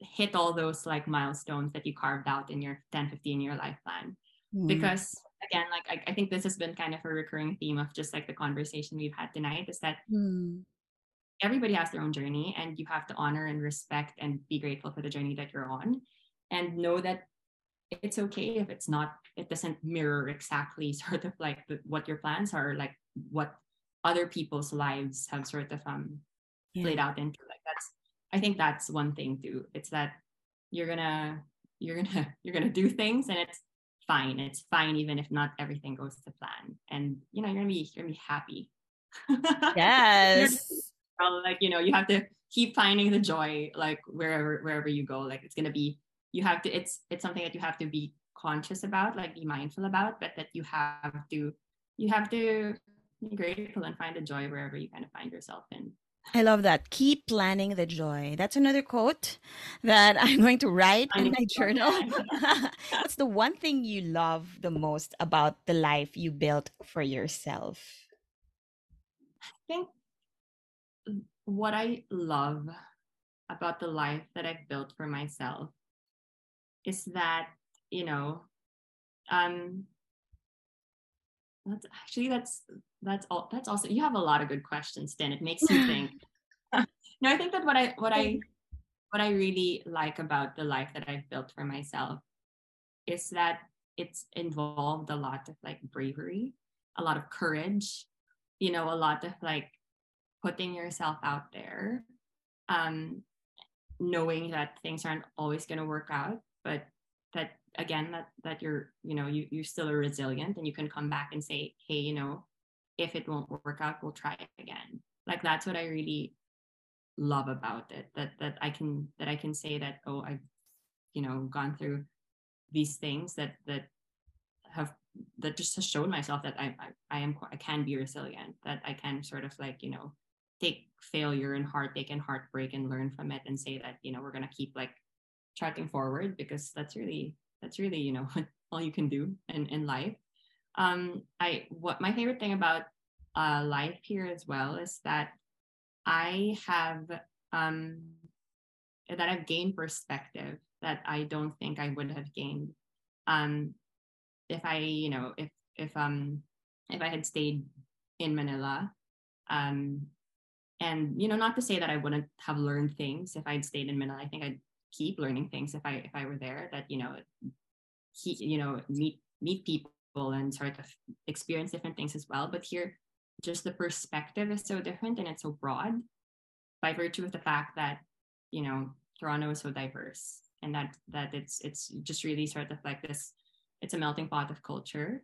hit all those like milestones that you carved out in your 10 15 year life plan mm. because again like I, I, think this has been kind of a recurring theme of just like the conversation we've had tonight is that mm. everybody has their own journey and you have to honor and respect and be grateful for the journey that you're on and know that it's okay if it's not it doesn't mirror exactly sort of like what your plans are like what other people's lives have sort of um yeah. played out into like that's I think that's one thing too. It's that you're gonna you're gonna you're gonna do things and it's fine. It's fine even if not everything goes to plan. And you know, you're gonna be you're gonna be happy. Yes. like, you know, you have to keep finding the joy like wherever wherever you go. Like it's gonna be you have to it's it's something that you have to be conscious about, like be mindful about, but that you have to you have to be grateful and find the joy wherever you kind of find yourself in. I love that. Keep planning the joy. That's another quote that I'm going to write in my journal. What's the one thing you love the most about the life you built for yourself? I think what I love about the life that I've built for myself is that, you know, um that's actually that's that's all that's also you have a lot of good questions then it makes you think. No i think that what i what i what i really like about the life that i've built for myself is that it's involved a lot of like bravery a lot of courage you know a lot of like putting yourself out there um knowing that things aren't always going to work out but that again that that you're you know you, you're still resilient and you can come back and say hey you know if it won't work out we'll try again. Like that's what i really love about it that that i can that i can say that oh i've you know gone through these things that that have that just has shown myself that I, I i am i can be resilient that i can sort of like you know take failure and heartache and heartbreak and learn from it and say that you know we're to keep like tracking forward because that's really that's really you know all you can do in in life. Um i what my favorite thing about uh life here as well is that i have um that i've gained perspective that i don't think i would have gained um if i you know if if um if i had stayed in manila. Um and you know not to say that i wouldn't have learned things if i'd stayed in manila. I think i'd keep learning things if I if I were there that you know he you know meet meet people and sort of experience different things as well. But here just the perspective is so different and it's so broad by virtue of the fact that you know Toronto is so diverse and that that it's it's just really sort of like this it's a melting pot of culture.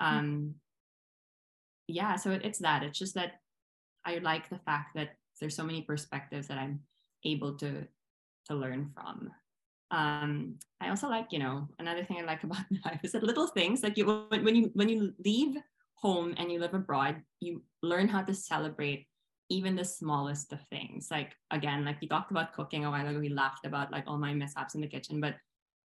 Mm-hmm. um yeah so it, it's that. It's just that i like the fact that there's so many perspectives that i'm able to to learn from. Um i also like you know another thing i like about life is that little things like you when you when you leave home and you live abroad you learn how to celebrate even the smallest of things. Like again, like we talked about cooking a while ago, we laughed about like all my mishaps in the kitchen, but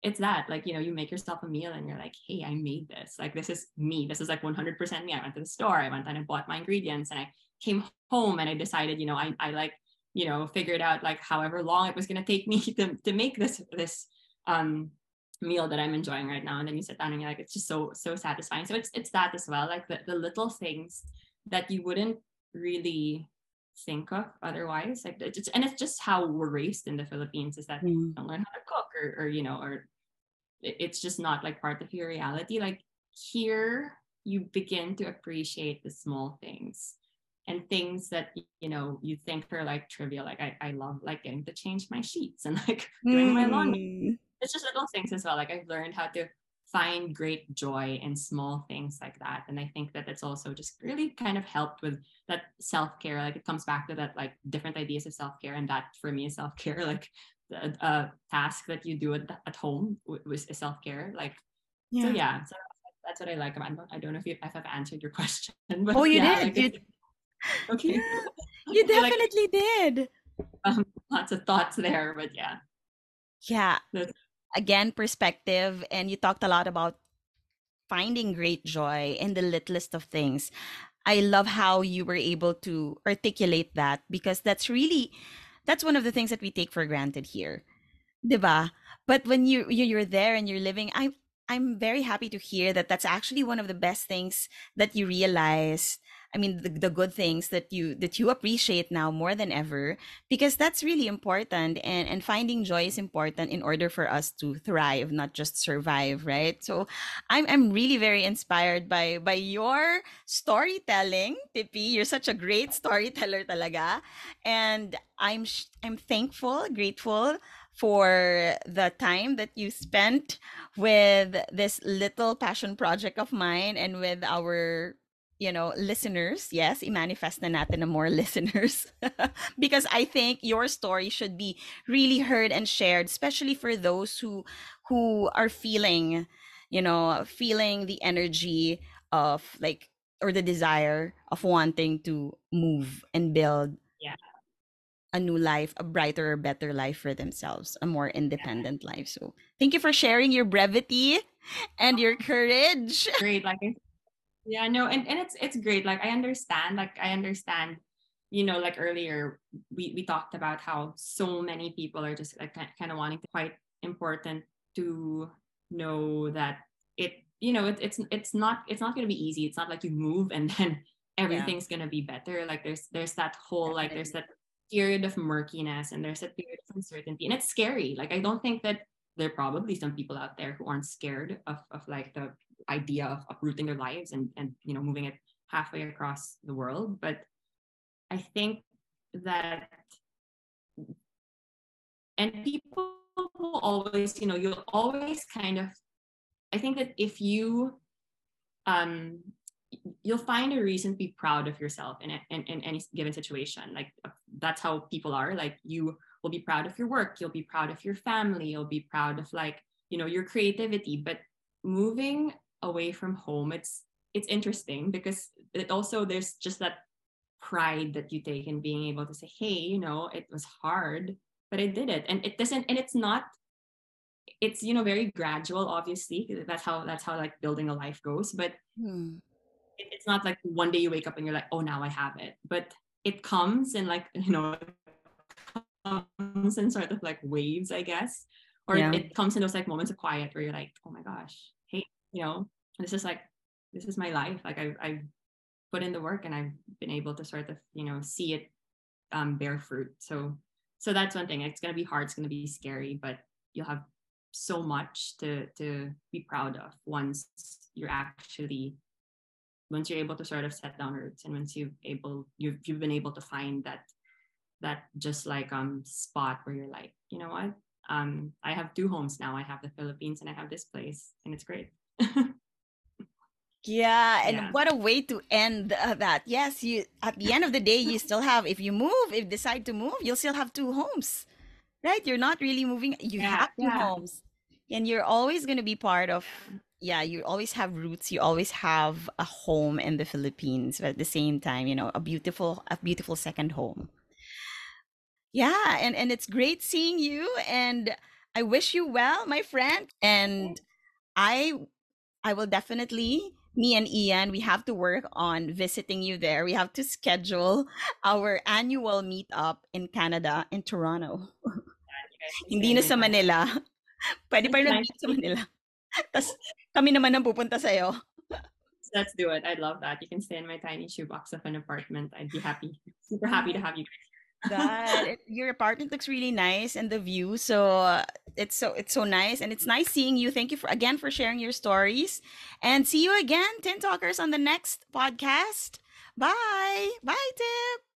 it's that like you know you make yourself a meal and you're like hey i made this. Like this is me. This is like 100% me. I went to the store i went and i bought my ingredients and i came home and i decided you know i, I like you know figured out like however long it was going to take me to, to make this this um meal that i'm enjoying right now. And then you sit down and you're like it's just so so satisfying. So it's it's that as well like the, the little things that you wouldn't really think of otherwise. Like it's and it's just how we're raised in the philippines is that mm. you don't learn how to cook or, or you know or it's just not like part of your reality. Like here you begin to appreciate the small things and things that you know you think are like trivial like i, I love like getting to change my sheets and like doing mm. my laundry mm. it's just little things as well like i've learned how to find great joy in small things like that and i think that it's also just really kind of helped with that self-care like it comes back to that like different ideas of self-care and that for me is self-care like a, a task that you do at, at home was self-care like yeah. so yeah so that's what i like about it i don't know if, you, if i've answered your question but oh you yeah, did like, you, okay. Yeah, you definitely like, did. Um, lots of thoughts there but yeah. Yeah. Again perspective and you talked a lot about finding great joy in the littlest of things. I love how you were able to articulate that because that's really that's one of the things that we take for granted here diba? But when you you're there and you're living i i'm very happy to hear that that's actually one of the best things that you realize I mean the, the good things that you that you appreciate now more than ever because that's really important and and finding joy is important in order for us to thrive not just survive right? So I'm I'm really very inspired by by your storytelling Tippy you're such a great storyteller talaga. And I'm I'm thankful grateful for the time that you spent with this little passion project of mine and with our you know, listeners, yes, i-manifest na natin na more listeners. because I think your story should be really heard and shared, especially for those who who are feeling, you know, feeling the energy of like or the desire of wanting to move and build yeah. a new life, a brighter, better life for themselves, a more independent yeah. life. So thank you for sharing your brevity and your oh. courage. Great. Like yeah no and, and it's it's great like i understand like i understand you know like earlier we we talked about how so many people are just like kind of wanting to quite important to know that it you know it, it's it's not it's not going to be easy it's not like you move and then everything's yeah. going to be better like there's there's that whole Definitely. like there's that period of murkiness and there's a period of uncertainty and it's scary like i don't think that there are probably some people out there who aren't scared of, of like the idea of uprooting their lives and and you know moving it halfway across the world. But i think that and people will always you know you'll always kind of i think that if you um you'll find a reason to be proud of yourself in, in, in any given situation. Like that's how people are. Like you will be proud of your work. You'll be proud of your family. You'll be proud of like you know your creativity. But moving away from home it's it's interesting because it also there's just that pride that you take in being able to say hey you know it was hard but i did it and it doesn't and it's not it's you know very gradual obviously that's how that's how like building a life goes but hmm. it, it's not like one day you wake up and you're like oh now i have it but it comes in like you know comes in sort of like waves i guess or yeah. it comes in those like moments of quiet where you're like oh my gosh you know this is like this is my life like i I've put in the work and i've been able to sort of you know see it um, bear fruit so so that's one thing it's going to be hard it's going to be scary but you'll have so much to to be proud of once you're actually once you're able to sort of set down roots and once you've able you've, you've been able to find that that just like um spot where you're like, you know what? Um, I have two homes now. I have the Philippines and I have this place, and it's great. Yeah, and yeah. what a way to end uh, that. Yes, you at the end of the day, you still have if you move, if you decide to move, you'll still have two homes. Right? You're not really moving. You yeah, have two yeah. homes. And you're always going to be part of yeah, you always have roots, you always have a home in the Philippines, but at the same time, you know, a beautiful a beautiful second home. Yeah, and and it's great seeing you and I wish you well, my friend, and I I will definitely me and Ian, we have to work on visiting you there. We have to schedule our annual meetup in Canada, in Toronto. Hindi na sa Manila. Pwede pa rin sa Manila. Tapos kami naman ang pupunta sa'yo. Let's do it. I love that. You can stay in my tiny shoebox of an apartment. I'd be happy. Super happy to mm. have you guys God, your apartment looks really nice and the view. So uh, it's so it's so nice and it's nice seeing you. Thank you for again for sharing your stories, and see you again, Tin Talkers, on the next podcast. Bye, bye, Tip.